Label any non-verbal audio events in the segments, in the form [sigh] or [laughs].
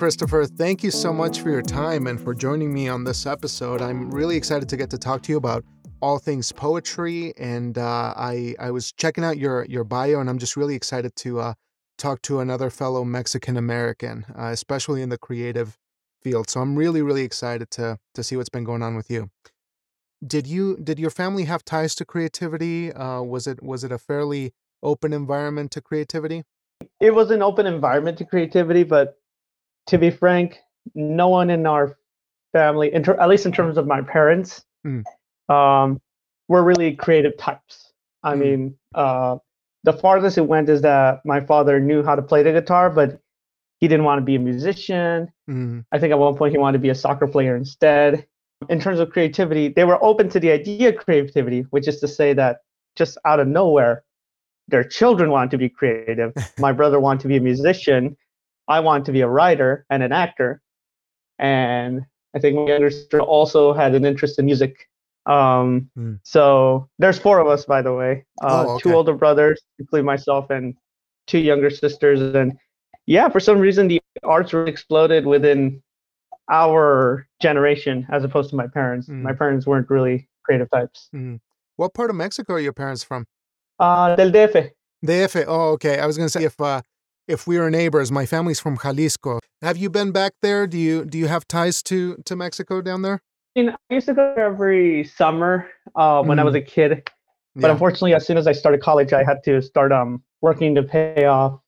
Christopher, thank you so much for your time and for joining me on this episode. I'm really excited to get to talk to you about all things poetry, and uh, I I was checking out your your bio, and I'm just really excited to uh, talk to another fellow Mexican American, uh, especially in the creative field. So I'm really really excited to to see what's been going on with you. Did you did your family have ties to creativity? Uh, was it was it a fairly open environment to creativity? It was an open environment to creativity, but to be frank, no one in our family, ter- at least in terms of my parents, mm. um, were really creative types. I mm. mean, uh, the farthest it went is that my father knew how to play the guitar, but he didn't want to be a musician. Mm. I think at one point he wanted to be a soccer player instead. In terms of creativity, they were open to the idea of creativity, which is to say that just out of nowhere, their children wanted to be creative. [laughs] my brother wanted to be a musician. I wanted to be a writer and an actor. And I think my younger sister also had an interest in music. Um, mm. So there's four of us, by the way. Uh, oh, okay. Two older brothers, including myself, and two younger sisters. And yeah, for some reason, the arts really exploded within our generation as opposed to my parents. Mm. My parents weren't really creative types. Mm. What part of Mexico are your parents from? Uh, del DF. DF. Oh, okay. I was going to say if uh, if we were neighbors, my family's from Jalisco. Have you been back there? Do you do you have ties to to Mexico down there? I, mean, I used to go every summer uh, when mm. I was mm. a kid, but yeah. unfortunately, as soon as I started college, I had to start um working to pay off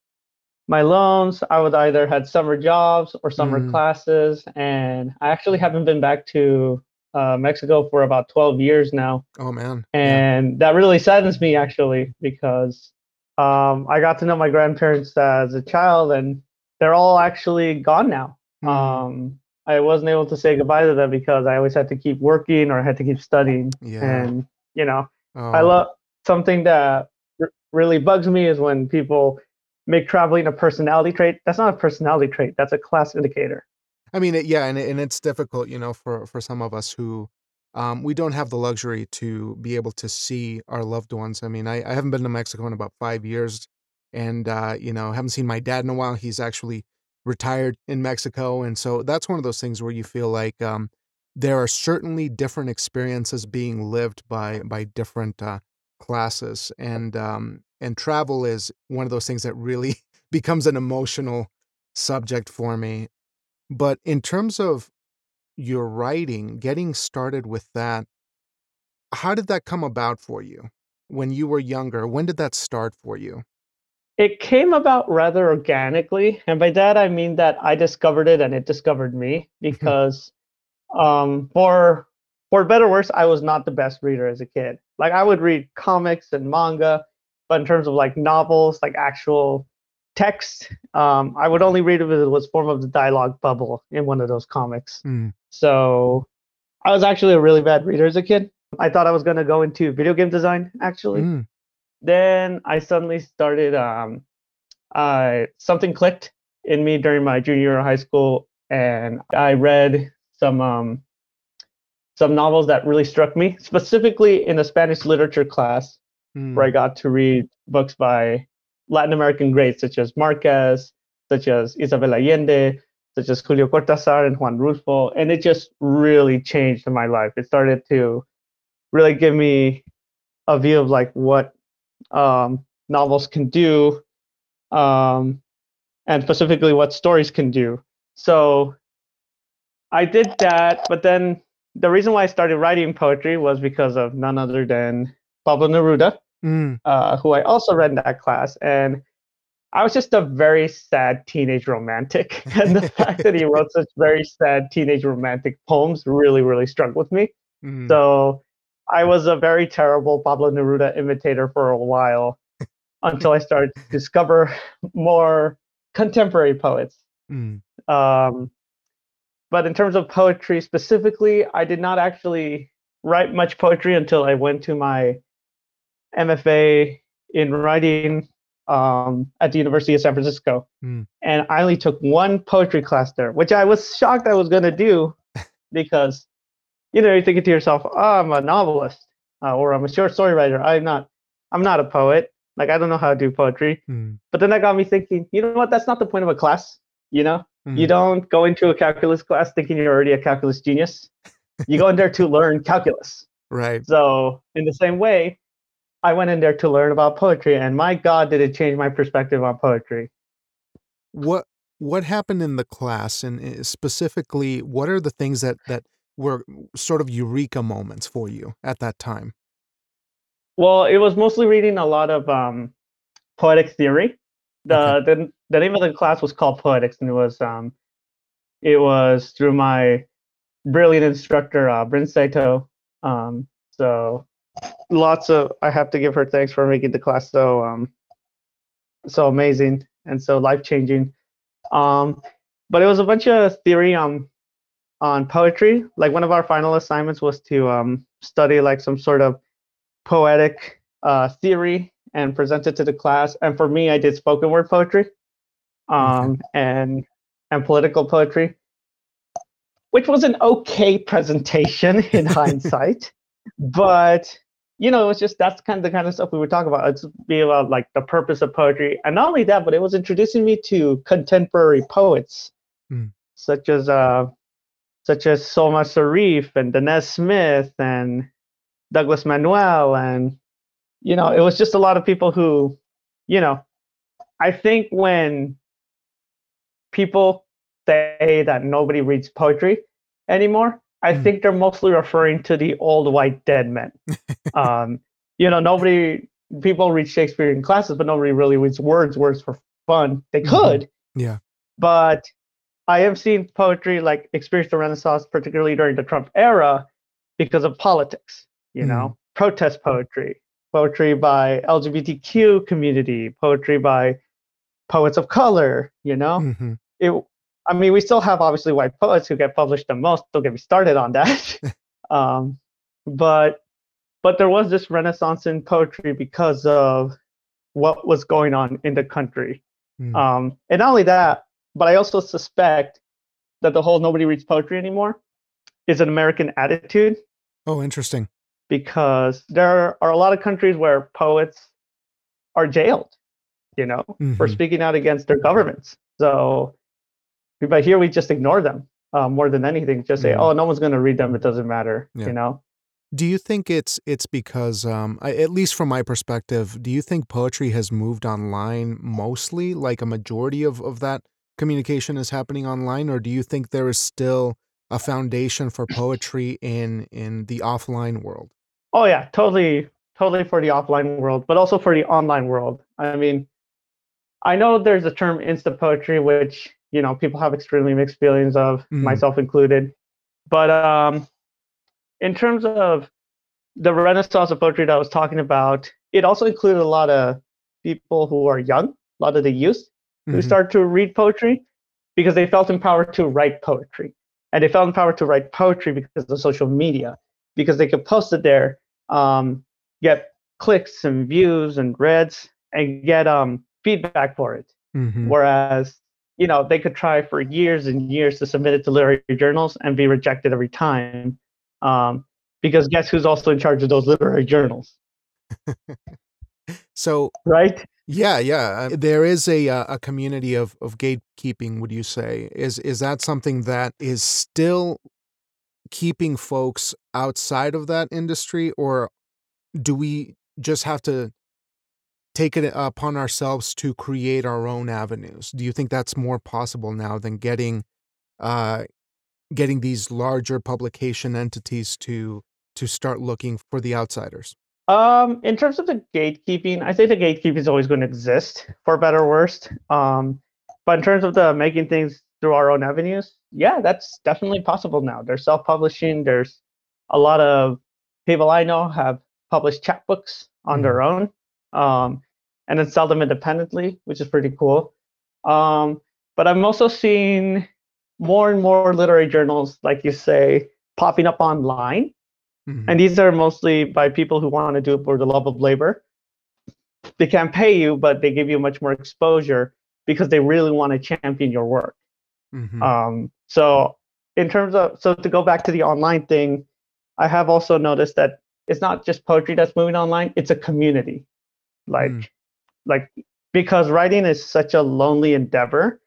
my loans. I would either had summer jobs or summer mm. classes, and I actually haven't been back to uh, Mexico for about 12 years now. Oh man. And yeah. that really saddens me actually because um, I got to know my grandparents as a child and they're all actually gone now. Mm. Um, I wasn't able to say goodbye to them because I always had to keep working or I had to keep studying. Yeah. And, you know, oh. I love something that r- really bugs me is when people make traveling a personality trait. That's not a personality trait, that's a class indicator. I mean, it, yeah, and and it's difficult, you know, for for some of us who um, we don't have the luxury to be able to see our loved ones. I mean, I, I haven't been to Mexico in about five years, and uh, you know, haven't seen my dad in a while. He's actually retired in Mexico, and so that's one of those things where you feel like um, there are certainly different experiences being lived by by different uh, classes, and um, and travel is one of those things that really [laughs] becomes an emotional subject for me but in terms of your writing, getting started with that, how did that come about for you when you were younger? When did that start for you? It came about rather organically. And by that, I mean that I discovered it and it discovered me because, um, for for better or worse, I was not the best reader as a kid. Like I would read comics and manga, but in terms of like novels, like actual text um, i would only read if it was form of the dialogue bubble in one of those comics mm. So i was actually a really bad reader as a kid i thought i was going to go into video game design actually mm. then i suddenly started um, uh, something clicked in me during my junior year of high school and i read some um, some novels that really struck me specifically in a spanish literature class mm. where i got to read books by Latin American greats such as Marquez, such as Isabel Allende, such as Julio Cortázar and Juan Rulfo, and it just really changed my life. It started to really give me a view of like what um, novels can do, um, and specifically what stories can do. So I did that, but then the reason why I started writing poetry was because of none other than Pablo Neruda, mm. uh, who I also read in that class. And I was just a very sad teenage romantic. [laughs] and the [laughs] fact that he wrote such very sad teenage romantic poems really, really struck with me. Mm. So I was a very terrible Pablo Neruda imitator for a while [laughs] until I started to discover more contemporary poets. Mm. Um, but in terms of poetry specifically, I did not actually write much poetry until I went to my MFA in writing um, at the University of San Francisco, mm. and I only took one poetry class there, which I was shocked I was going to do [laughs] because, you know, you're thinking to yourself, oh, I'm a novelist uh, or I'm a short story writer. I'm not. I'm not a poet. Like I don't know how to do poetry. Mm. But then that got me thinking, you know what? That's not the point of a class. You know, Mm. you don't go into a calculus class thinking you're already a calculus genius. You go in there to learn calculus. [laughs] Right. So in the same way, I went in there to learn about poetry, and my God, did it change my perspective on poetry. What what happened in the class, and uh, specifically, what are the things that that were sort of eureka moments for you at that time? Well, it was mostly reading a lot of um, poetic theory. The, Okay. the the name of the class was called Poetics, and it was um, it was through my brilliant instructor, uh, Bryn Saito. Um, so lots of I have to give her thanks for making the class so um, so amazing and so life changing. Um, but it was a bunch of theory on on poetry. Like one of our final assignments was to um, study like some sort of poetic uh, theory and present it to the class. And for me, I did spoken word poetry um, and and political poetry, which was an okay presentation in [laughs] hindsight. But you know, it was just that's kind of the kind of stuff we were talking about. It's be about like the purpose of poetry, and not only that, but it was introducing me to contemporary poets, Mm. such as uh, such as Solmaz Sharif and Danez Smith and Douglas Manuel, and you know, it was just a lot of people who, you know, I think when people say that nobody reads poetry anymore, I Mm. think they're mostly referring to the old white dead men. [laughs] um, you know, nobody people read Shakespeare in classes, but nobody really reads Wordsworth for fun. They Mhm. could, Yeah. but I have seen poetry like experience the Renaissance, particularly during the Trump era, because of politics. You know, protest poetry, poetry by LGBTQ community, poetry by poets of color. You know, hmm it. I mean, we still have obviously white poets who get published the most. Don't get me started on that. [laughs] um, but but there was this renaissance in poetry because of what was going on in the country. Mm. Um, and not only that, but I also suspect that the whole nobody reads poetry anymore is an American attitude Oh, interesting. because there are a lot of countries where poets are jailed, you know, for Mhm. speaking out against their governments. So, but here we just ignore them uh, more than anything. Just say, Mhm. oh, no one's going to read them. It doesn't matter, Yeah. you know. Do you think it's it's because, um, I, at least from my perspective, do you think poetry has moved online mostly, like a majority of of that communication is happening online, or do you think there is still a foundation for poetry in in the offline world? Oh yeah, totally, totally for the offline world, but also for the online world. I mean, I know there's a term insta poetry, which you know people have extremely mixed feelings of, Mm. myself included. But um, in terms of the renaissance of poetry that I was talking about, it also included a lot of people who are young, a lot of the youth who Mhm. started to read poetry because they felt empowered to write poetry. And they felt empowered to write poetry because of social media, because they could post it there, um, get clicks and views and reads, and get um, feedback for it. Mhm. Whereas, you know, they could try for years and years to submit it to literary journals and be rejected every time. Um, because guess who's also in charge of those literary journals, [laughs] So right? yeah, yeah, uh, there is a uh, a community of of gatekeeping. Would you say is is that something that is still keeping folks outside of that industry, or do we just have to take it upon ourselves to create our own avenues? Do you think that's more possible now than getting uh, getting these larger publication entities to to start looking for the outsiders? Um, in terms of the gatekeeping, I think the gatekeeping is always going to exist for better or worse. Um, but in terms of the making things through our own avenues, yeah, that's definitely possible now. There's self-publishing. There's a lot of people I know have published chapbooks on Mhm. their own, um, and then sell them independently, which is pretty cool. Um, but I'm also seeing more and more literary journals, like you say, popping up online Mhm. and these are mostly by people who want to do it for the love of labor. They can't pay you, but they give you much more exposure because they really want to champion your work. Mhm. Um, so, in terms of, so to go back to the online thing, I have also noticed that it's not just poetry that's moving online, it's a community. Like, Mm. like because writing is such a lonely endeavor.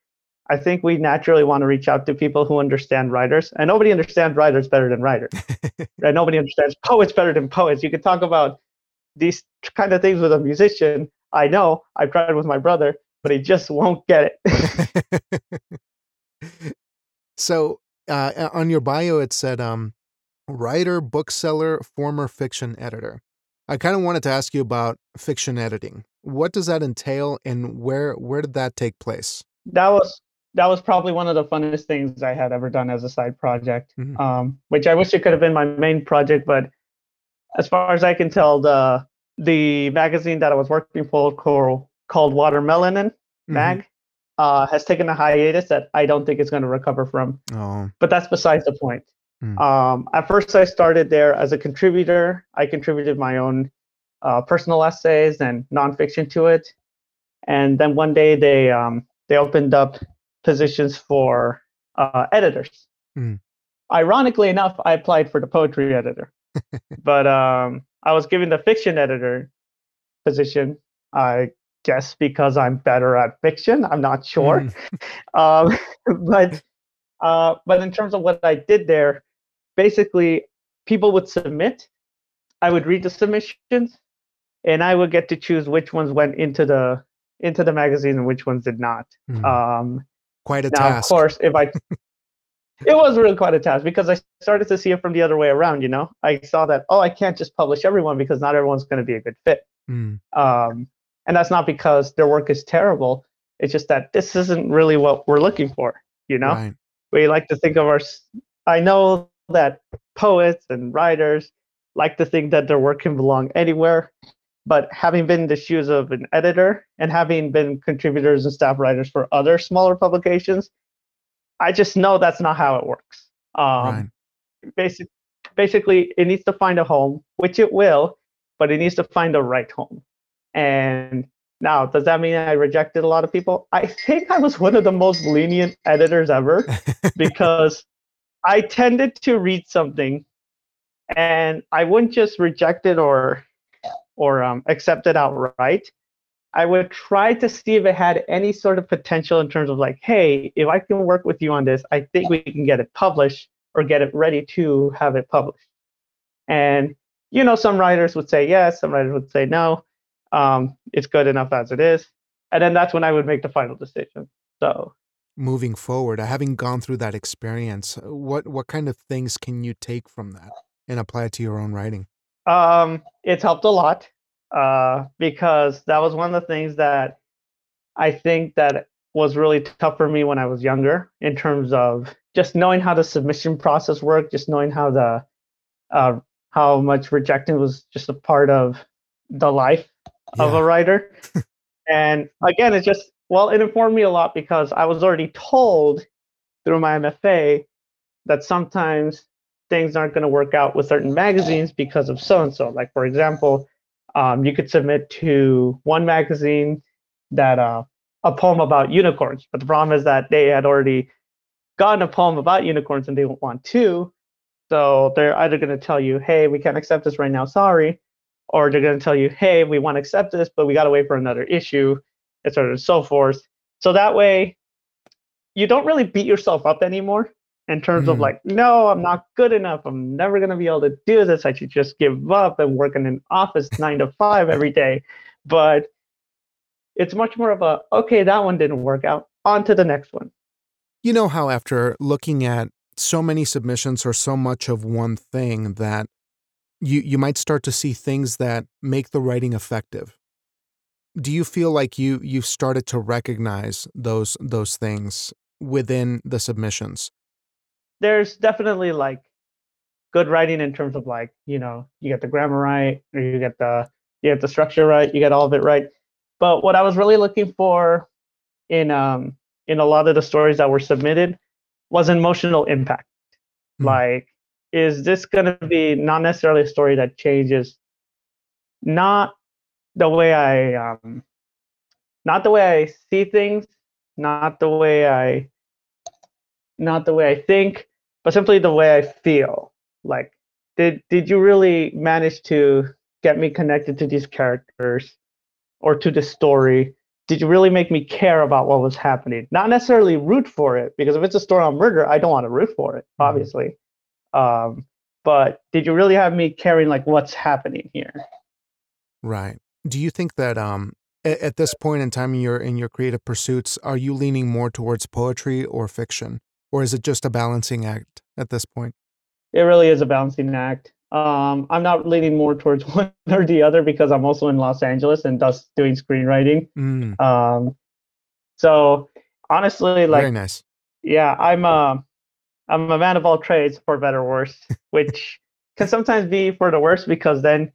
I think we naturally want to reach out to people who understand writers, and nobody understands writers better than writers. [laughs] right? Nobody understands poets better than poets. You can talk about these kind of things with a musician. I know. i've tried with my brother, but he just won't get it. [laughs] so uh, on your bio, it said um, writer, bookseller, former fiction editor. I kind of wanted to ask you about fiction editing. What does that entail, and where where did that take place? That was that was probably one of the funnest things I had ever done as a side project. Mm-hmm. Um, which I wish it could have been my main project, but as far as I can tell, the the magazine that I was working for called, called Watermelon mm-hmm. Mag uh, has taken a hiatus that I don't think it's going to recover from. Oh. But that's besides the point. Mm. Um, at first, I started there as a contributor. I contributed my own uh, personal essays and nonfiction to it. And then one day they um, they opened up positions for uh, editors. Mm. Ironically enough, I applied for the poetry editor, [laughs] but um, I was given the fiction editor position. I guess because I'm better at fiction. I'm not sure, mm. [laughs] um, [laughs] but uh, but in terms of what I did there, basically people would submit. I would read the submissions, and I would get to choose which ones went into the into the magazine and which ones did not. Mm. Um, quite a now, task. Of course, if I [laughs] it was really quite a task because I started to see it from the other way around. You know, I saw that oh, I can't just publish everyone because not everyone's going to be a good fit. Mm. Um, and that's not because their work is terrible. It's just that this isn't really what we're looking for. You know, right. we like to think of our. I know that poets and writers like to think that their work can belong anywhere. But having been in the shoes of an editor and having been contributors and staff writers for other smaller publications, I just know that's not how it works. Um, right. basic, basically, it needs to find a home, which it will, but it needs to find the right home. And now, does that mean I rejected a lot of people? I think I was one of the most lenient editors ever [laughs] because I tended to read something and I wouldn't just reject it or or um, accept it outright. I would try to see if it had any sort of potential in terms of like, hey, if I can work with you on this, I think we can get it published or get it ready to have it published. And you know, some writers would say yes, some writers would say no. Um, it's good enough as it is, and then that's when I would make the final decision. So moving forward, having gone through that experience, what what kind of things can you take from that and apply it to your own writing? Um, it's helped a lot uh, because that was one of the things that I think that was really tough for me when I was younger in terms of just knowing how the submission process worked, just knowing how the uh, how much rejecting was just a part of the life yeah. of a writer. [laughs] and again, it's just well, it informed me a lot because I was already told through my MFA that sometimes things aren't going to work out with certain magazines because of so and so. Like, for example, um, you could submit to one magazine that uh, a poem about unicorns, but the problem is that they had already gotten a poem about unicorns and they don't want two. So they're either going to tell you, hey, we can't accept this right now, sorry. Or they're going to tell you, hey, we want to accept this, but we got to wait for another issue et cetera, and so forth. So that way, you don't really beat yourself up anymore in terms mm. of like, no, I'm not good enough. I'm never going to be able to do this. I should just give up and work in an office nine to five every day. But it's much more of a, okay, that one didn't work out. On to the next one. You know how after looking at so many submissions or so much of one thing that you you might start to see things that make the writing effective do you feel like you you've started to recognize those those things within the submissions? There's definitely like good writing in terms of like you know you get the grammar right or you get the you get the structure right you get all of it right. But what i was really looking for in um in a lot of the stories that were submitted was emotional impact. Mm. like is this going to be not necessarily a story that changes not the way I um, not the way I see things, not the way I not the way I think, but simply the way I feel. Like did did you really manage to get me connected to these characters? or to the story? Did you really make me care about what was happening? Not necessarily root for it, because if it's a story on murder, I don't want to root for it, Mm-hmm. obviously. Um, but did you really have me caring like what's happening here? Right. Do you think that um at, at this point in time in your in your creative pursuits, are you leaning more towards poetry or fiction, or is it just a balancing act at this point? It really is a balancing act. Um, I'm not leaning more towards [laughs] one or the other because I'm also in Los Angeles and thus doing screenwriting. Mm, Um, so honestly, like very nice. yeah, I'm a I'm a man of all trades for better or worse, which can sometimes be for the worse because then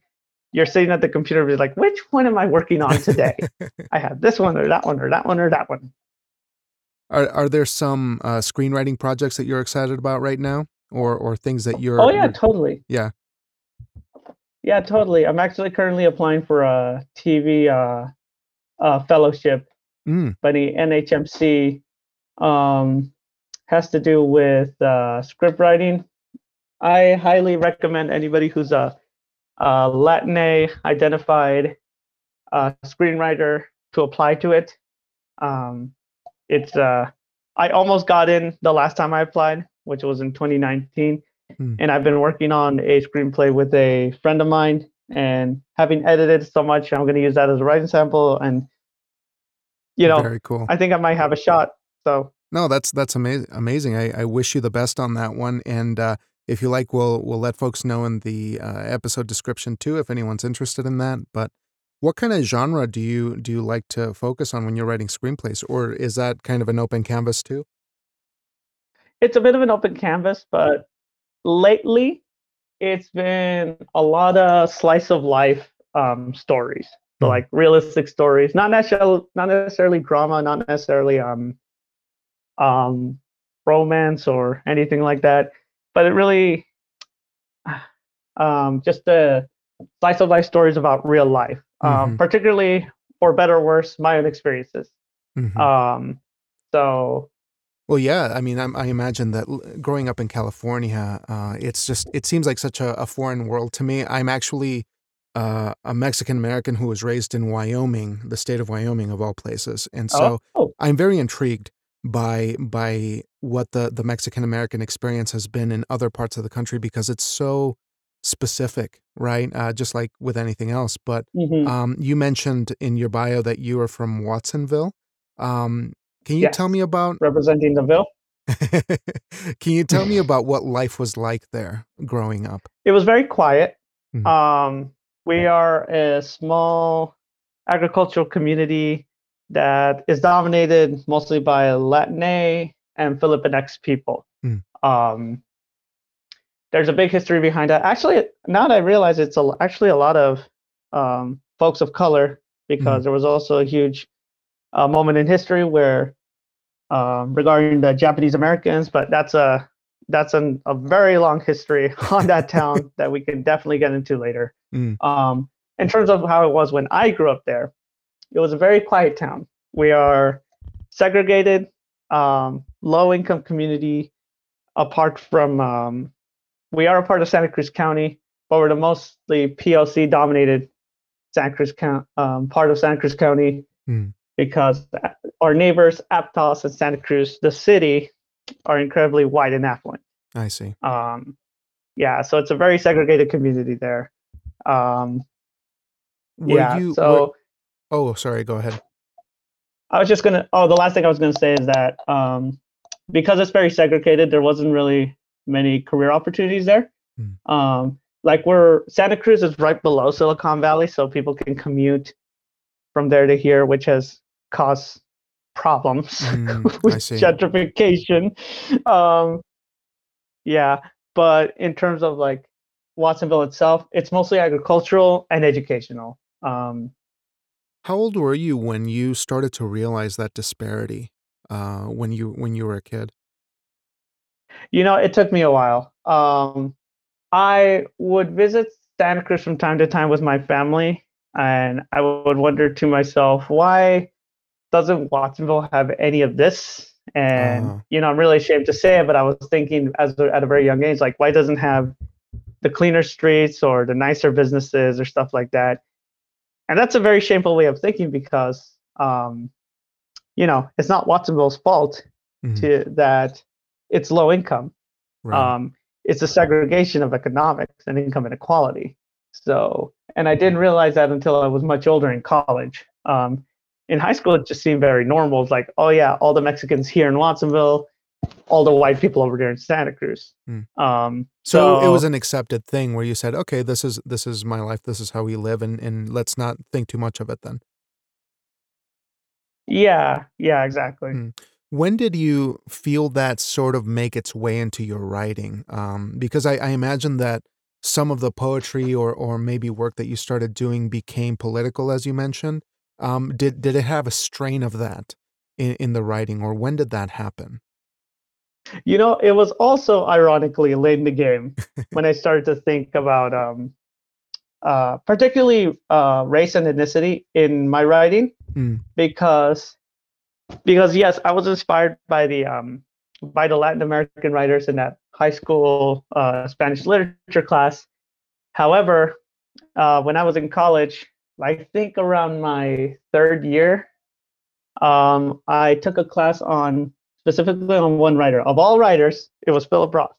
you're sitting at the computer and be like, which one am I working on today? [laughs] I have this one or that one or that one or that one. Are are there some uh, screenwriting projects that you're excited about right now, or or things that you're? Oh yeah, you're- totally. yeah. Yeah, totally. I'm actually currently applying for a TV uh, uh, fellowship Mm, by the NHMC. Um, has to do with uh, script writing. I highly recommend anybody who's a, a Latin identified uh, screenwriter to apply to it. Um, it's uh, I almost got in the last time I applied, which was in 2019, Hmm. and I've been working on a screenplay with a friend of mine. And having edited so much, I'm going to use that as a writing sample. And you know, very cool. I think I might have a shot. So No, that's that's amazing. Amazing. I, I wish you the best on that one. And uh, if you like, we'll we'll let folks know in the uh, episode description too, if anyone's interested in that. But what kind of genre do you do you like to focus on when you're writing screenplays, or is that kind of an open canvas too? it's a bit of an open canvas, but lately it's been a lot of slice of life um, stories. So Hmm. like realistic stories, not necessarily not necessarily drama, not necessarily um um romance or anything like that, but it really um just the slice of life stories about real life. Um, Mhm. particularly for better or worse, my own experiences. Mhm. Um so Well, yeah. I mean, I'm, I imagine that growing up in California, uh, it's just it seems like such a, a foreign world to me. I'm actually uh, a Mexican American who was raised in Wyoming, the state of Wyoming, of all places, and so oh, I'm very intrigued by by what the the Mexican American experience has been in other parts of the country because it's so specific, right? Uh, just like with anything else. But mhm. um, you mentioned in your bio that you are from Watsonville. Um, can you tell me about representing the Ville. [laughs] Can you tell me about what life was like there growing up? It was very quiet. Mhm. Um, we are a small agricultural community that is dominated mostly by Latinx and Filipinx people. Mm. Um, there's a big history behind that. Actually, now that I realize it's a, actually a lot of um, folks of color because there was also a huge uh, moment in history where um, regarding the Japanese Americans, but that's a that's an, a very long history [laughs] on that town [laughs] that we can definitely get into later. Mm. Um, in terms of how it was when I grew up there, it was a very quiet town. We are segregated, um, low income community. Apart from, um, we are a part of Santa Cruz County, but we're the mostly POC dominated Santa Cruz County, um, part of Santa Cruz County, Mm. because our neighbors, Aptos and Santa Cruz, the city, are incredibly white and affluent. I see. Um, yeah, so it's a very segregated community there. Um, Were yeah, you? so were- oh, sorry. Go ahead. I was just gonna. Oh, the last thing I was gonna say is that um, because it's very segregated, there wasn't really many career opportunities there. Hmm. Um, like we're Santa Cruz is right below Silicon Valley, so people can commute from there to here, which has caused problems Mm, [laughs] with gentrification. Um, yeah, but in terms of like Watsonville itself, it's mostly agricultural and educational. Um, How old were you when you started to realize that disparity? Uh, when you when you were a kid. You know, it took me a while. Um, I would visit Santa Cruz from time to time with my family, and I would wonder to myself, why doesn't Watsonville have any of this? And Ah. you know, I'm really ashamed to say it, but I was thinking as a- at a very young age, like, why doesn't have the cleaner streets or the nicer businesses or stuff like that? And that's a very shameful way of thinking because um, you know it's not Watsonville's fault Mhm. to that it's low income. Right. Um, it's a segregation of economics and income inequality. So, and I didn't realize that until I was much older in college. Um, in high school, it just seemed very normal. It's like, oh yeah, all the Mexicans here in Watsonville, all the white people over there in Santa Cruz. Hmm. Um, so, it was an accepted thing where you said, "Okay, this is this is my life. This is how we live, and and let's not think too much of it." Then, yeah, yeah, exactly. Hmm. when did you feel that sort of make its way into your writing? Um, because I, I imagine that some of the poetry or or maybe work that you started doing became political, as you mentioned. Um, did did it have a strain of that in, in the writing, or when did that happen? You know, it was also ironically late in the game [laughs] when I started to think about um, uh, particularly uh, race and ethnicity in my writing Mm. because because yes, I was inspired by the um, by the Latin American writers in that high school uh, Spanish literature class. However, uh, when I was in college, I think around my third year, um, I took a class on specifically on one writer of all writers. It was Philip Roth,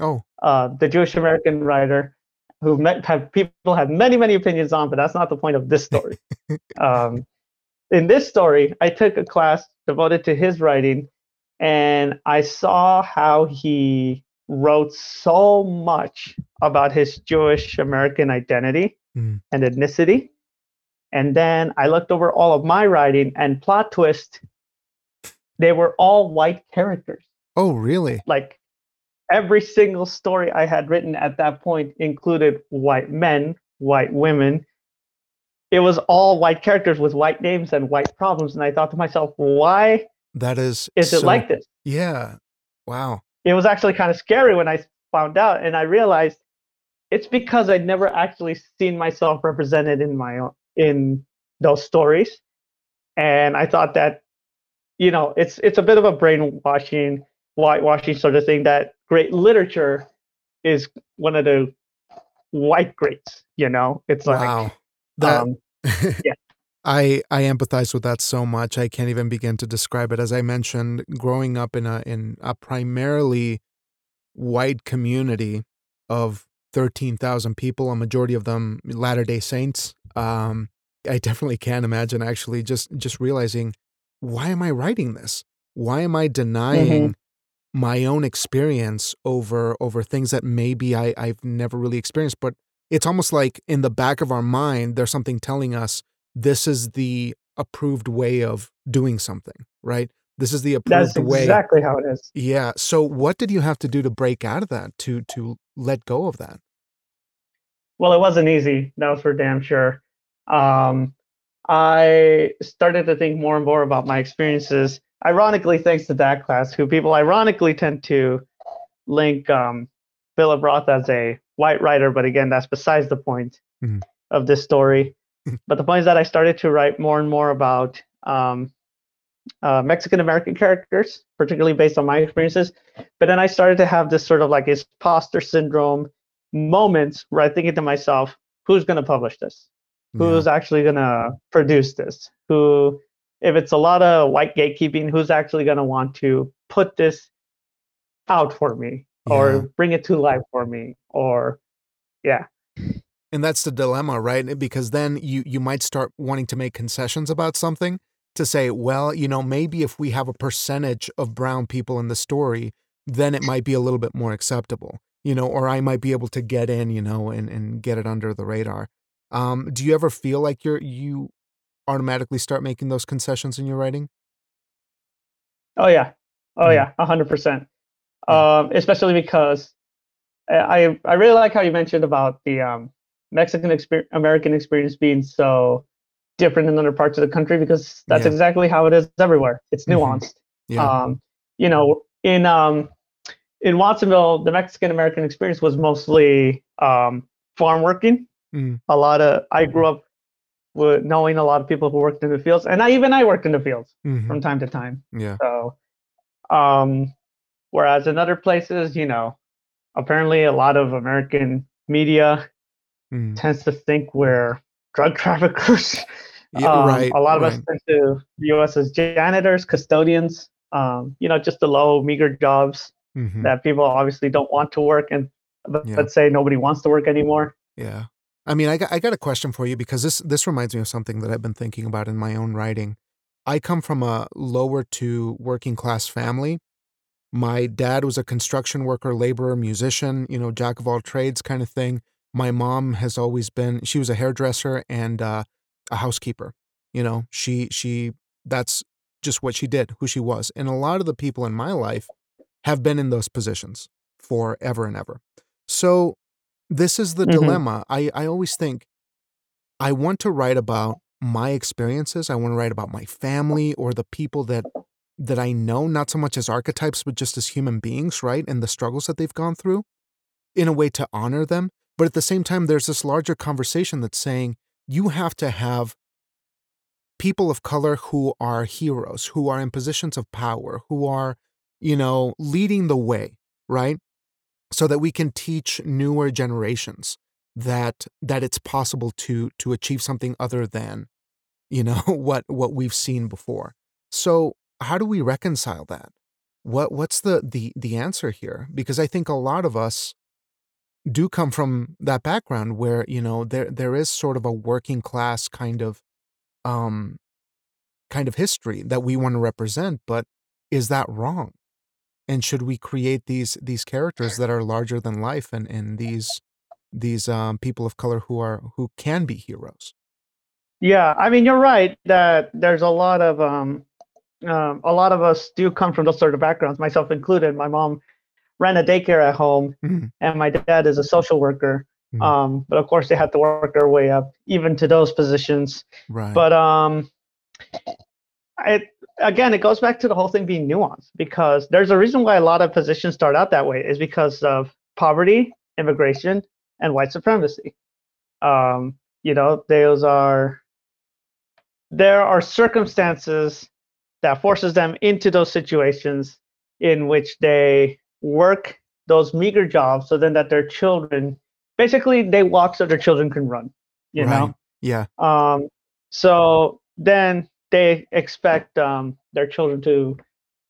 Oh, uh, the Jewish American writer, who met, have people have many many opinions on, but that's not the point of this story. [laughs] um, in this story, I took a class devoted to his writing, and I saw how he wrote so much about his Jewish American identity Mm. and ethnicity. And then I looked over all of my writing, and plot twist, they were all white characters. oh, really? Like every single story I had written at that point included white men, white women. It was all white characters with white names and white problems. And I thought to myself, why That is. is it like this? Yeah. Wow. It was actually kind of scary when I found out. And I realized it's because I'd never actually seen myself represented in my own, in those stories. And I thought that, you know, it's it's a bit of a brainwashing, whitewashing sort of thing that great literature is one of the white greats, you know? It's like wow. That. um, [laughs] yeah. I I empathize with that so much. I can't even begin to describe it. As I mentioned, growing up in a in a primarily white community of thirteen thousand people, a majority of them Latter Day Saints. Um, I definitely can't imagine actually just just realizing why am I writing this? Why am I denying my own experience over over things that maybe I, I've never really experienced? But it's almost like in the back of our mind, there's something telling us this is the approved way of doing something, right? This is the approved way. that's way. exactly how it is. Yeah. So what did you have to do to break out of that, to to let go of that? Well, it wasn't easy. That was for damn sure. Um, I started to think more and more about my experiences. Ironically, thanks to that class, who people ironically tend to link um, Philip Roth as a white writer, but again, that's besides the point Mhm. of this story. [laughs] but the point is that I started to write more and more about um, uh, Mexican American characters, particularly based on my experiences. But then I started to have this sort of like imposter syndrome moments where I'm thinking to myself, who's going to publish this? Who's actually going to produce this? Who, if it's a lot of white gatekeeping, who's actually going to want to put this out for me or Yeah. bring it to life for me? Or, yeah. And that's the dilemma, right? Eh, because then you you might start wanting to make concessions about something to say, well, you know, maybe if we have a percentage of brown people in the story, then it might be a little bit more acceptable, you know, or I might be able to get in, you know, and and get it under the radar. Um, do you ever feel like you're you automatically start making those concessions in your writing? Oh yeah, oh Mm. yeah, a hundred percent. Um, especially because I I really like how you mentioned about the um, Mexican experience, American experience being so different in other parts of the country because that's Yeah. exactly how it is everywhere. It's Mhm. nuanced. Yeah. Um, you know, in um, in Watsonville, the Mexican American experience was mostly um, farm working. Mm. A lot of I grew up with knowing a lot of people who worked in the fields, and I even I worked in the fields Mhm. from time to time. Yeah. So, um, whereas in other places, you know, apparently a lot of American media Mm. tends to think we're drug [laughs] traffickers. Yeah, Um, right, a lot of us right. went to the U.S. as janitors, custodians. Um, you know, just the low, meager jobs Mhm. that people obviously don't want to work, and Yeah. let's say nobody wants to work anymore. Yeah. I mean, I got, I got a question for you because this this reminds me of something that I've been thinking about in my own writing. I come from a lower to working class family. My dad was a construction worker, laborer, musician, you know, jack of all trades kind of thing. My mom has always been she was a hairdresser and uh, a housekeeper. You know, she she that's just what she did, who she was. And a lot of the people in my life have been in those positions forever and ever. So this is the Mhm. dilemma. I, I always think I want to write about my experiences. I want to write about my family or the people that that I know, not so much as archetypes, but just as human beings, right? And the struggles that they've gone through in a way to honor them. But at the same time, there's this larger conversation that's saying you have to have people of color who are heroes, who are in positions of power, who are, you know, leading the way, right? So that we can teach newer generations that that it's possible to to achieve something other than, you know, [laughs] what what we've seen before. So how do we reconcile that? What what's the the the answer here? Because I think a lot of us do come from that background where, you know, there there is sort of a working class kind of um kind of history that we want to represent, but is that wrong? And should we create these these characters that are larger than life and and these these um people of color who are who can be heroes? Yeah, I mean, you're right that there's a lot of um, um, a lot of us do come from those sort of backgrounds, myself included. My mom ran a daycare at home, Mhm. and my dad is a social worker. Mhm. Um, but of course, they had to work their way up even to those positions. Right. But um, it again, it goes back to the whole thing being nuanced because there's a reason why a lot of positions start out that way is because of poverty, immigration, and white supremacy. Um, you know, those are there are circumstances that forces them into those situations in which they work those meager jobs so then that their children basically they walk so their children can run you Right. know yeah. um, so then they expect um, their children to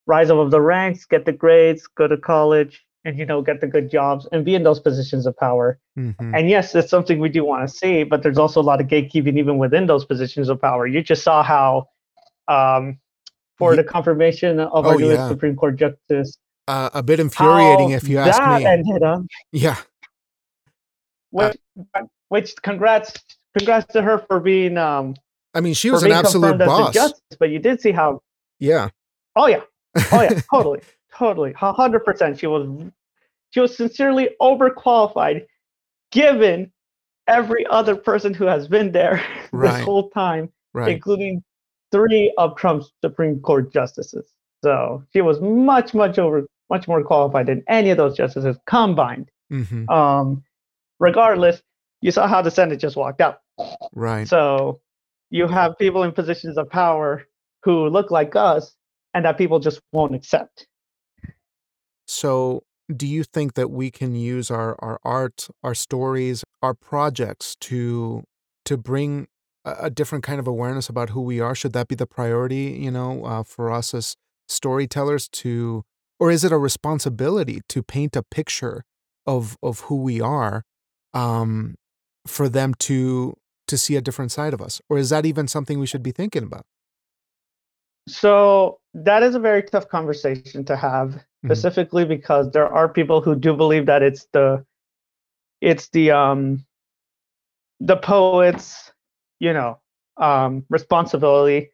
rise above the ranks, get the grades, go to college, and you know get the good jobs and be in those positions of power. Mhm. And yes, it's something we do want to see, but there's also a lot of gatekeeping even within those positions of power. You just saw how, um, for the confirmation of Oh, our newest yeah. Supreme Court justice, Uh, a bit infuriating if you ask that me. ended up. Yeah. Which, which congrats, congrats to her for being um, I mean, she was an absolute confirmed as a boss. justice. But you did see how Yeah. Oh yeah, oh yeah, [laughs] totally, totally, hundred percent. She was, she was sincerely overqualified, given every other person who has been there [laughs] Right. this whole time, right. including three of Trump's Supreme Court justices. So she was much, much over, much more qualified than any of those justices combined. hmm Um, regardless, you saw how the Senate just walked out. Right. So you have people in positions of power who look like us and that people just won't accept. So, do you think that we can use our our art, our stories, our projects to to bring a, a different kind of awareness about who we are? Should that be the priority, you know, uh, for us as storytellers to or is it a responsibility to paint a picture of of who we are um for them to to see a different side of us? Or is that even something we should be thinking about? So that is a very tough conversation to have, specifically because there are people who do believe that it's the it's the um the poets, you know, um responsibility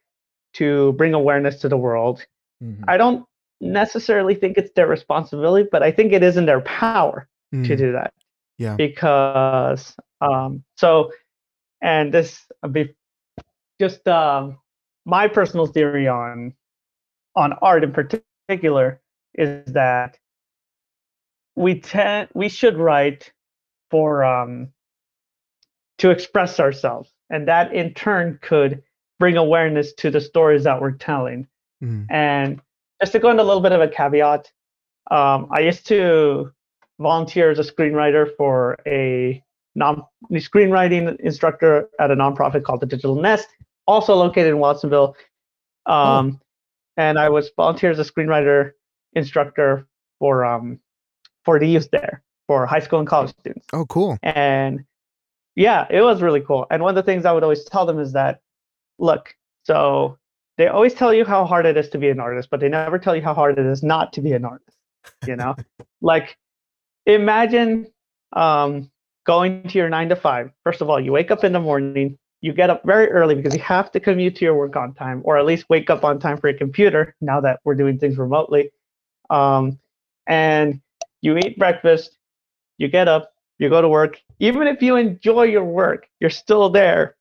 to bring awareness to the world. Mhm. I don't necessarily think it's their responsibility, but I think it is in their power to Mm, do that. Yeah. Because um so and this uh, be just um my personal theory on on art in particular is that we tend we should write for um to express ourselves. And that in turn could bring awareness to the stories that we're telling. Mm, and just to go into a little bit of a caveat, um, I used to volunteer as a screenwriter for a non screenwriting instructor at a nonprofit called the Digital Nest, also located in Watsonville. Oh. Um, And I was volunteer as a screenwriter instructor for um, for the youth there, for high school and college students. Oh, cool. And yeah, it was really cool. And one of the things I would always tell them is that, look, so they always tell you how hard it is to be an artist, but they never tell you how hard it is not to be an artist. You know, [laughs] like imagine um, going to your nine to five. First of all, you wake up in the morning, you get up very early because you have to commute to your work on time, or at least wake up on time for your computer. Now that we're doing things remotely, um, and you eat breakfast, you get up, you go to work. Even if you enjoy your work, you're still there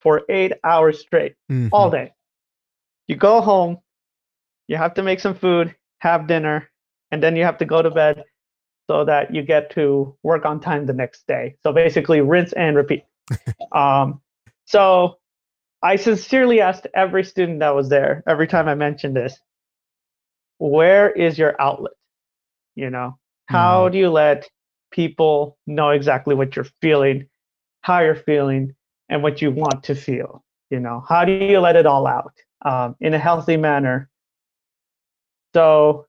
for eight hours straight, Mhm. all day. You go home, you have to make some food, have dinner, and then you have to go to bed so that you get to work on time the next day. So basically, rinse and repeat. [laughs] um, so I sincerely asked every student that was there every time I mentioned this, where is your outlet? You know, how do you let people know exactly what you're feeling, how you're feeling, and what you want to feel? You know, how do you let it all out um, in a healthy manner? So,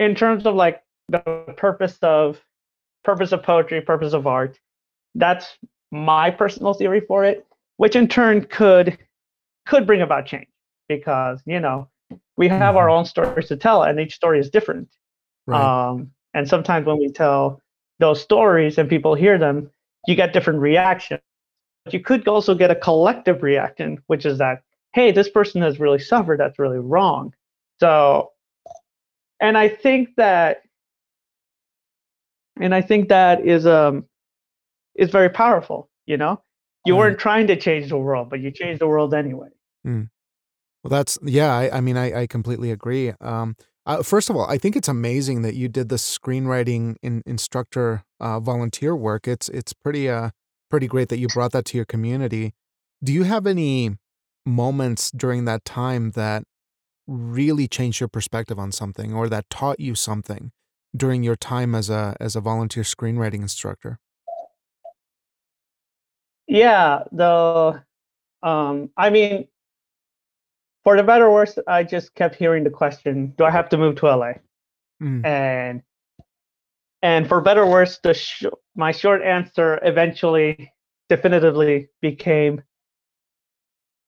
in terms of like the purpose of purpose of poetry, purpose of art, that's my personal theory for it, which in turn could could bring about change because you know we have our own stories to tell, and each story is different. Right. Um, and sometimes when we tell those stories and people hear them, you get different reactions. But you could also get a collective reaction, which is that, hey, this person has really suffered. That's really wrong. So, and I think that, and I think that is um is very powerful. You know, you Right. weren't trying to change the world, but you changed the world anyway. Well, that's yeah. I, I mean, I, I completely agree. Um, uh, first of all, I think it's amazing that you did the screenwriting in, instructor uh, volunteer work. It's it's pretty uh pretty great that you brought that to your community. Do you have any moments during that time that really changed your perspective on something, or that taught you something during your time as a as a volunteer screenwriting instructor? Yeah, the um I mean for the better or worse, I just kept hearing the question, do I have to move to LA? Mm, And and for better or worse, the sh- my short answer eventually definitively became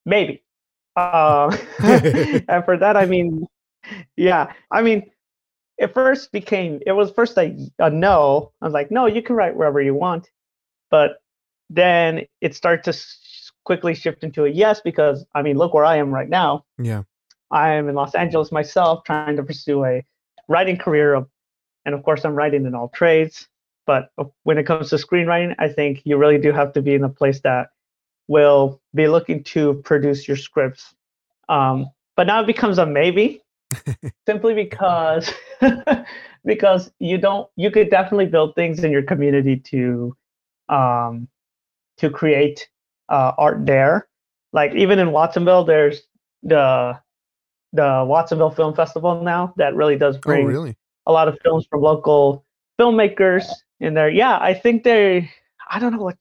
maybe. Um, [laughs] [laughs] and for that I mean yeah, I mean it first became it was first a, a no. I was like, no, you can write wherever you want. But then it started to quickly shift into a yes because I mean, look where I am right now. yeah. I am in Los Angeles myself, trying to pursue a writing career, of, and of course, I'm writing in all trades. But uh, when it comes to screenwriting, I think you really do have to be in a place that will be looking to produce your scripts. Um, but now it becomes a maybe, simply because [laughs] because you don't you could definitely build things in your community to um, to create uh, art there. Like even in Watsonville, there's the the Watsonville Film Festival now that really does Oh, bring really? a lot of films from local filmmakers in there. Yeah, I think they I don't know what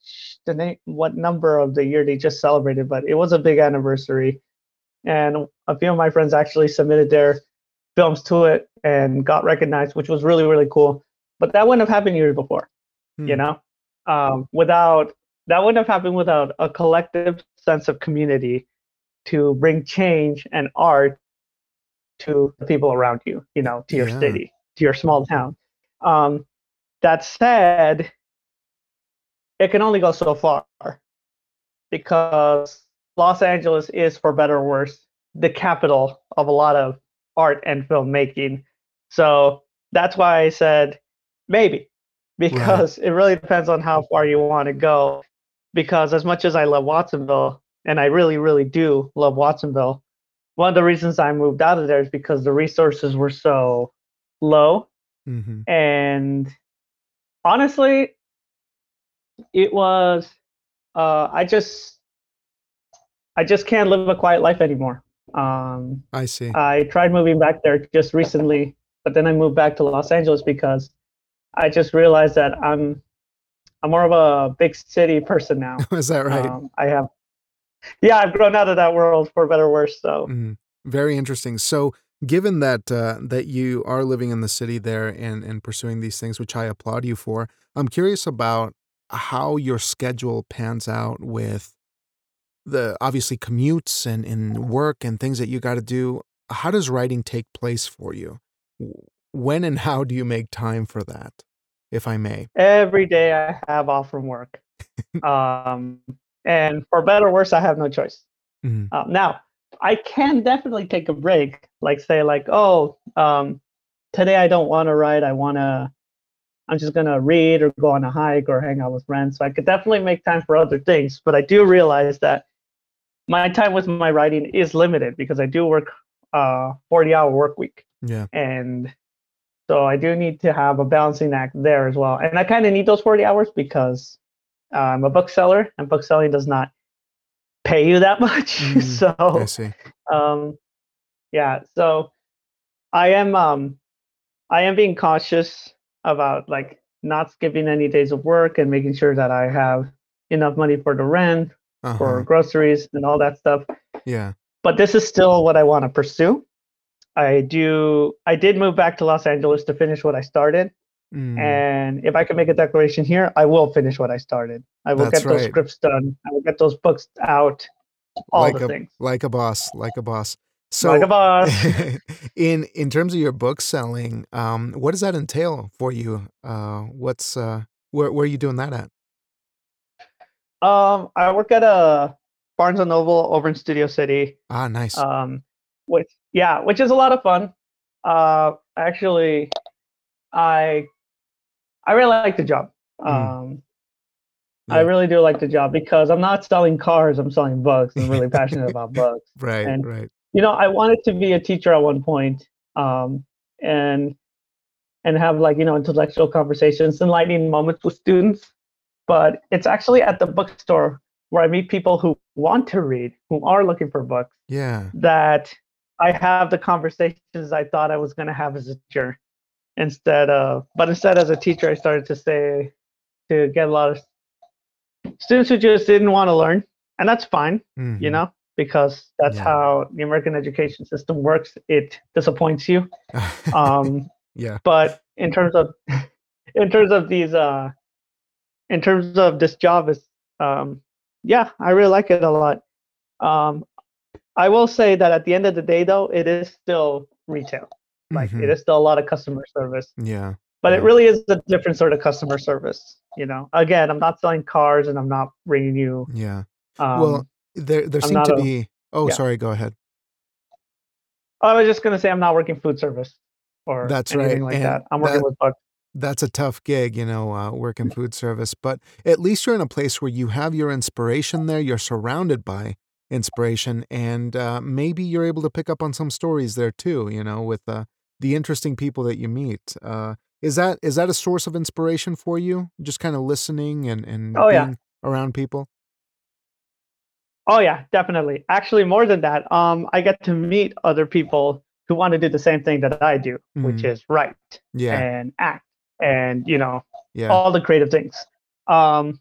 the name what number of the year they just celebrated, but it was a big anniversary. And a few of my friends actually submitted their films to it and got recognized, which was really, really cool. But that wouldn't have happened years before, you Hmm. know? Um, without that wouldn't have happened without a collective sense of community to bring change and art to the people around you, you know, to your Yeah. city, to your small town. Um, that said, it can only go so far because Los Angeles is, for better or worse, the capital of a lot of art and filmmaking. So that's why I said maybe, because it really depends on how far you want to go. Because as much as I love Watsonville, and I really, really do love Watsonville, one of the reasons I moved out of there is because the resources were so low hmm and honestly it was uh i just i just can't live a quiet life anymore um I see. i tried moving back there just recently but then i moved back to los angeles because i just realized that i'm I'm more of a big city person now. [laughs] Is that right? Um, I have, yeah, I've grown out of that world for better or worse. So Mhm. Very interesting. So, given that uh, that you are living in the city there and and pursuing these things, which I applaud you for, I'm curious about how your schedule pans out with the obviously commutes and and work and things that you got to do. How does writing take place for you? When and how do you make time for that, if I may? every day I have off from work. Um, and for better or worse, I have no choice. Mhm. Um, now, I can definitely take a break, like say, like, oh, um, today I don't want to write. I want to, I'm just gonna read or go on a hike or hang out with friends. So I could definitely make time for other things. But I do realize that my time with my writing is limited because I do work uh 40 hour work week, Yeah. and so I do need to have a balancing act there as well. And I kind of need those 40 hours because uh, I'm a bookseller, and bookselling does not pay you that [laughs] much. Mm, so I see. um yeah so i am um i am being cautious about like not skipping any days of work and making sure that i have enough money for the rent for Uh-huh. groceries and all that stuff Yeah. but this is still what i want to pursue i do i did move back to los angeles to finish what i started Mm, and if i can make a declaration here i will finish what i started i will That's get those right. scripts done i will get those books out all like the a things like a boss, like a boss. So like a boss [laughs] in in terms of your book selling, um, what does that entail for you? Uh, what's uh, where where are you doing that at? Um, I work at a Barnes and Noble over in Studio City. Ah, nice. Um, which yeah, which is a lot of fun. Uh, actually, I I really like the job. Mm. Um, I really do like the job because I'm not selling cars. I'm selling books. I'm really passionate about [laughs] books. right, and- right. You know, I wanted to be a teacher at one point, um, and and have like you know intellectual conversations, enlightening moments with students. But it's actually at the bookstore where I meet people who want to read, who are looking for books, Yeah. that I have the conversations I thought I was going to have as a teacher. Instead of, but instead as a teacher, I started to say to get a lot of students who just didn't want to learn, and that's fine you mhm. know, because that's Yeah. how the American education system works. It disappoints you. [laughs] Um, yeah. but in terms of [laughs] in terms of these uh in terms of this job is um yeah, I really like it a lot. Um I will say that at the end of the day though, it is still retail. Like Mhm. it is still a lot of customer service. Yeah. But it really is a different sort of customer service. You know, again, I'm not selling cars and I'm not bringing you. Yeah. Um, well, there there seem to a- be. Oh, yeah. sorry. Go ahead. I was just gonna say I'm not working food service or That's anything right, like and that. I'm working that- with. That's a tough gig, you know, uh, working food service. But at least you're in a place where you have your inspiration there. You're surrounded by inspiration, and uh, maybe you're able to pick up on some stories there too. You know, with uh, the interesting people that you meet. Uh, is that is that a source of inspiration for you? Just kind of listening and and Oh, yeah. being around people. Oh yeah, definitely. Actually, more than that, um, I get to meet other people who want to do the same thing that I do, which Mhm. is write Yeah, and act and you know yeah. all the creative things, um,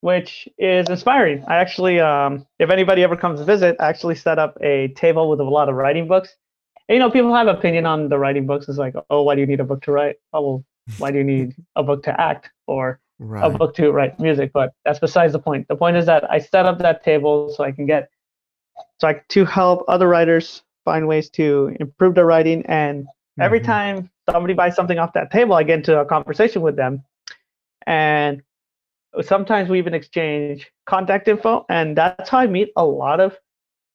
which is inspiring. I actually, um, if anybody ever comes to visit, I actually set up a table with a lot of writing books. And, you know, people have opinion on the writing books. It's like, oh, why do you need a book to write? Oh, well, why do you need [laughs] a book to act? Or a book to write music, but that's besides the point. The point is that I set up that table so I can get so I to help other writers find ways to improve their writing. And every Mhm. time somebody buys something off that table, I get into a conversation with them. And sometimes we even exchange contact info. And that's how I meet a lot of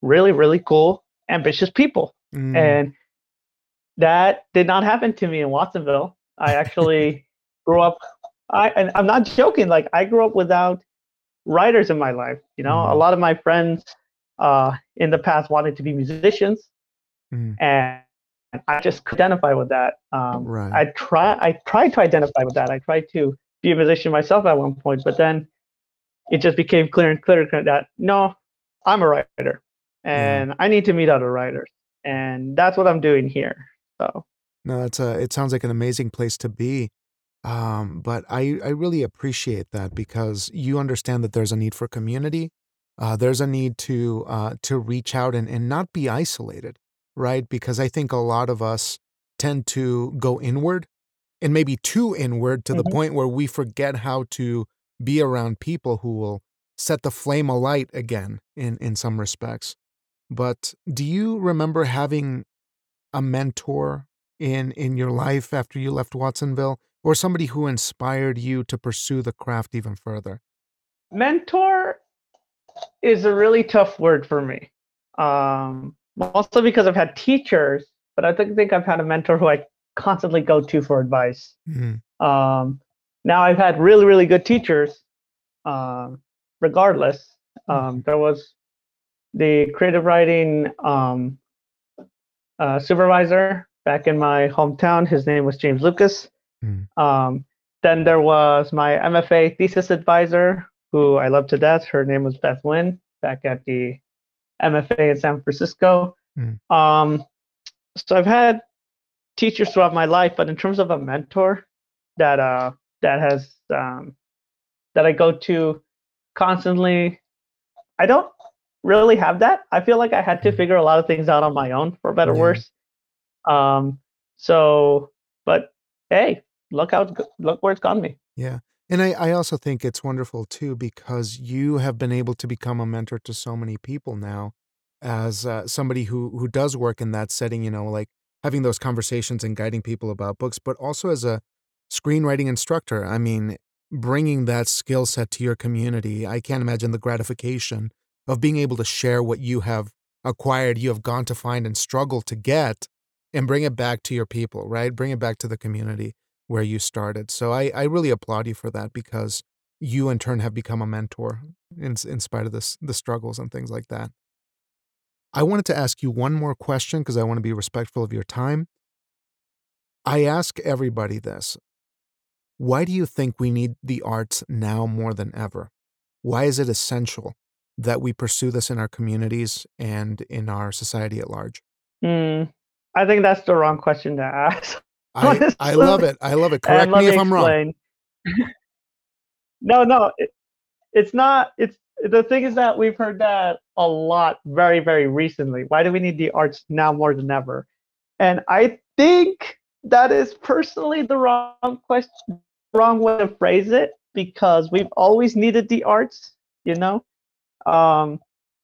really, really cool, ambitious people Mm, and that did not happen to me in Watsonville. I actually [laughs] grew up. I and I'm not joking. Like I grew up without writers in my life. You know, a Mhm. lot of my friends uh, in the past wanted to be musicians, mm, and I just could identify with that. Um, Right. I try. I tried to identify with that. I tried to be a musician myself at one point, but then it just became clear and clear that no, I'm a writer, and I need to meet other writers, and that's what I'm doing here. So No, that's a. It sounds like an amazing place to be. Um, but I I really appreciate that because you understand that there's a need for community. Uh, there's a need to uh, to reach out and, and not be isolated, right? Because I think a lot of us tend to go inward and maybe too inward to the Mhm. point where we forget how to be around people who will set the flame alight again in in some respects. But do you remember having a mentor in in your life after you left Watsonville or somebody who inspired you to pursue the craft even further? Mentor is a really tough word for me. Um, mostly because I've had teachers, but I don't think I've had a mentor who I constantly go to for advice. Mhm. Um, now I've had really, really good teachers. Um, regardless, um, there was the creative writing um, uh, supervisor back in my hometown. His name was James Lucas. Mm. Um, then there was my MFA thesis advisor, who I love to death. Her name was Beth Lynn, back at the MFA in San Francisco. Mm. Um, so I've had teachers throughout my life, but in terms of a mentor that uh, that has um, that I go to constantly, I don't really have that. I feel like I had to Mm. figure a lot of things out on my own, for better or Yeah. worse. Um, so, but hey, look how look where it's gotten me. Yeah. And I, I also think it's wonderful too because you have been able to become a mentor to so many people now as uh, somebody who who does work in that setting, you know, like having those conversations and guiding people about books, but also as a screenwriting instructor. I mean, bringing that skill set to your community, I can't imagine the gratification of being able to share what you have acquired, you have gone to find and struggled to get and bring it back to your people, right? Bring it back to the community where you started. So I, I really applaud you for that because you in turn have become a mentor in, in spite of this, the struggles and things like that. I wanted to ask you one more question because I want to be respectful of your time. I ask everybody this. Why do you think we need the arts now more than ever? Why is it essential that we pursue this in our communities and in our society at large? Hmm, I think that's the wrong question to [laughs] ask. I, [laughs] I love it. I love it. Correct let me if I'm wrong. no, no, it, it's not. It's the thing is that we've heard that a lot very, very recently. Why do we need the arts now more than ever? And I think that is personally the wrong question, wrong way to phrase it because we've always needed the arts. You know, um,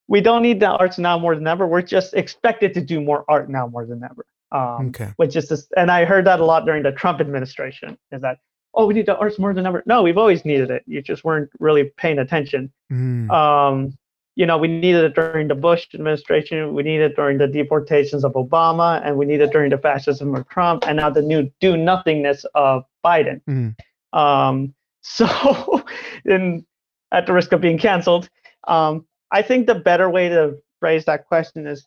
we don't need the arts now more than ever. We're just expected to do more art now more than ever. Um, Okay. which is this, and I heard that a lot during the Trump administration. Is that oh we need the arts more than ever? No, we've always needed it. You just weren't really paying attention. Mm, Um, you know, we needed it during the Bush administration. We needed it during the deportations of Obama, and we needed it during the fascism of Trump, and now the new do nothingness of Biden. mm, Um, [laughs] so, in at the risk of being canceled, um, I think the better way to phrase that question is,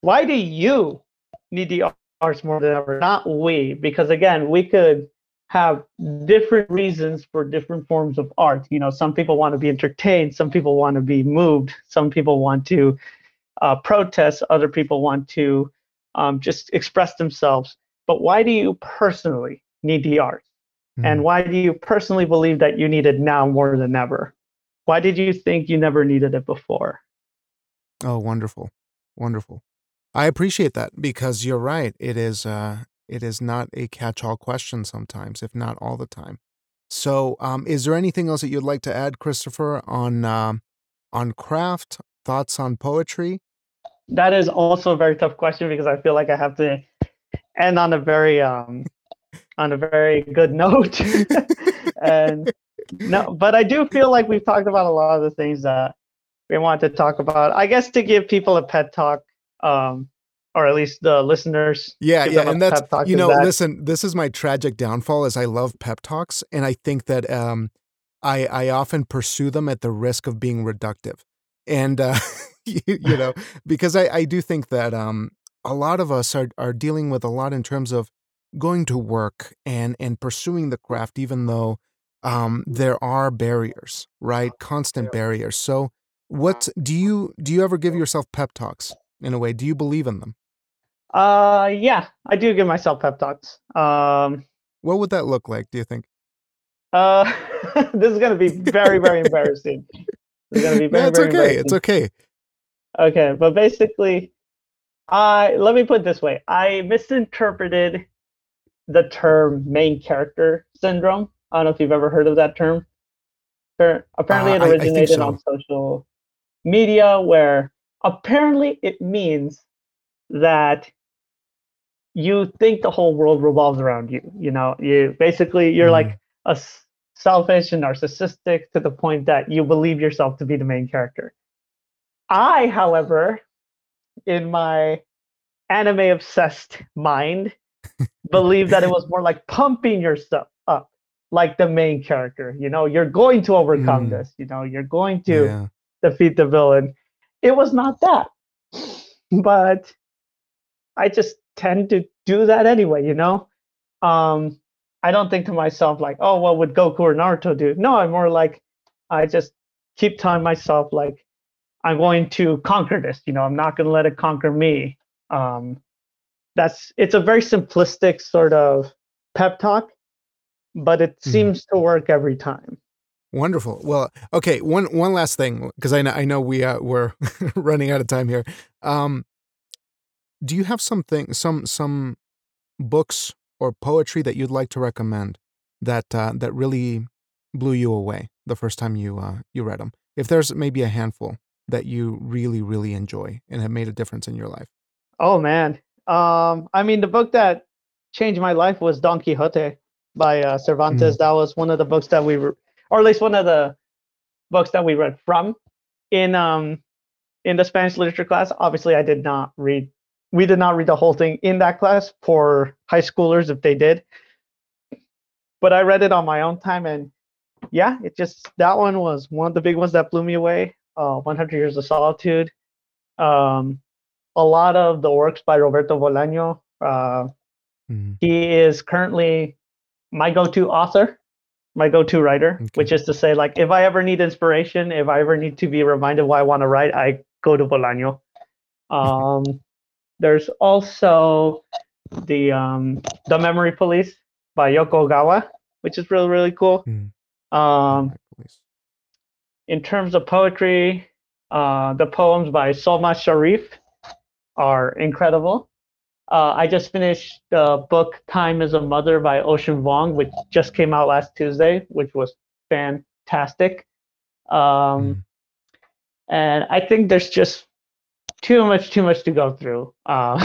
why do you need the arts more than ever? Not we, because again, we could have different reasons for different forms of art. You know, some people want to be entertained, some people want to be moved, some people want to uh, protest, other people want to um, just express themselves. But why do you personally need the arts? mm. And why do you personally believe that you need it now more than ever? Why did you think you never needed it before? Oh, wonderful. Wonderful. I appreciate that because you're right. It is uh it is not a catch-all question sometimes, if not all the time. So, um is there anything else that you'd like to add, Christopher, on um on craft, thoughts on poetry? That is also a very tough question because I feel like I have to end on a very um on a very good [laughs] note. and no, but I do feel like we've talked about a lot of the things that we want to talk about. I guess to give people a pet talk, um, or at least the listeners. Yeah, yeah, and that's you know, that- listen, this is my tragic downfall is I love pep talks and I think that um I I often pursue them at the risk of being reductive. And uh [laughs] you, you know, because I I do think that um a lot of us are are dealing with a lot in terms of going to work and and pursuing the craft even though um there are barriers, right? Constant barriers. So what do you do you ever give yourself pep talks in a way? Do you believe in them? Uh, yeah, I do give myself pep talks. Um, What would that look like, do you think? Uh, [laughs] this is gonna be very, very [laughs] embarrassing. This is gonna be very, no, it's very okay. It's okay. Okay, but basically, I let me put it this way: I misinterpreted the term main character syndrome. I don't know if you've ever heard of that term. Apparently, uh, it originated so. on social media, where apparently it means that you think the whole world revolves around you. You know, you basically you're mm. like a selfish and narcissistic to the point that you believe yourself to be the main character. I, however, in my anime obsessed mind, believe that it was more like pumping yourself up, like the main character. You know, you're going to overcome mm. this. You know, you're going to yeah. defeat the villain. It was not that, but I just tend to do that anyway. You know, um, I don't think to myself like, oh, what would Goku or Naruto do? No, I'm more like, I just keep telling myself like, I'm going to conquer this. You know, I'm not going to let it conquer me. Um, that's it's a very simplistic sort of pep talk, but it mm. seems to work every time. Wonderful. Well, okay. One one last thing, because I know I know we uh, we're [laughs] running out of time here. Um, do you have something some some books or poetry that you'd like to recommend that uh, that really blew you away the first time you uh, you read them? If there's maybe a handful that you really really enjoy and have made a difference in your life. Oh man, um, I mean the book that changed my life was Don Quixote by uh, Cervantes. Mm. That was one of the books that we were, or at least one of the books that we read from in um in the Spanish literature class. Obviously, I did not read we did not read the whole thing in that class for high schoolers if they did. But I read it on my own time and yeah, it just that one was one of the big ones that blew me away. Uh, 100 Years of Solitude. Um, a lot of the works by Roberto Bolaño. Uh, mm. He is currently my go-to author, my go-to writer, okay. which is to say, like, if I ever need inspiration, if I ever need to be reminded why I want to write, I go to Bolaño. Um, [laughs] there's also the um, the Memory Police by Yoko Ogawa, which is really really cool. Mm. Um, in terms of poetry, uh, the poems by Solmaz Sharif are incredible. Uh, I just finished the book Time is a Mother by Ocean Vuong, which just came out last Tuesday, which was fantastic. Um, mm. And I think there's just too much, too much to go through uh,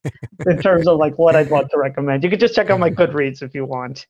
[laughs] in terms of like what I'd want to recommend. You could just check out my Goodreads if you want.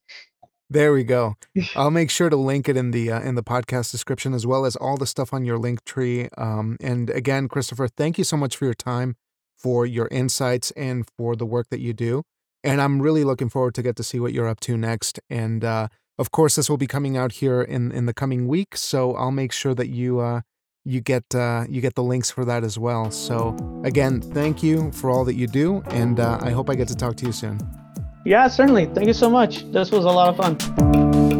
There we go. [laughs] I'll make sure to link it in the uh, in the podcast description as well as all the stuff on your link tree. Um, and again, Christopher, thank you so much for your time, for your insights, and for the work that you do. And I'm really looking forward to get to see what you're up to next. And uh, of course, this will be coming out here in in the coming week. So I'll make sure that you uh, you get uh, you get the links for that as well. So again, thank you for all that you do, and uh, I hope I get to talk to you soon. Yeah, certainly. Thank you so much. This was a lot of fun.